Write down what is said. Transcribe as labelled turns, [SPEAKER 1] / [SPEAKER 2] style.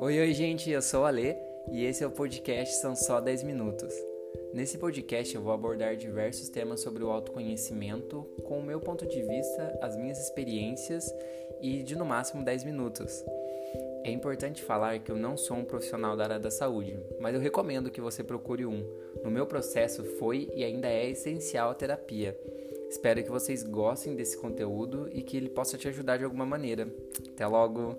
[SPEAKER 1] Oi, oi, gente, eu sou o Alê e esse é o podcast São Só 10 Minutos. Nesse podcast eu vou abordar diversos temas sobre o autoconhecimento com o meu ponto de vista, as minhas experiências e de no máximo 10 minutos. É importante falar que eu não sou um profissional da área da saúde, mas eu recomendo que você procure um. No meu processo foi e ainda é essencial a terapia. Espero que vocês gostem desse conteúdo e que ele possa te ajudar de alguma maneira. Até logo!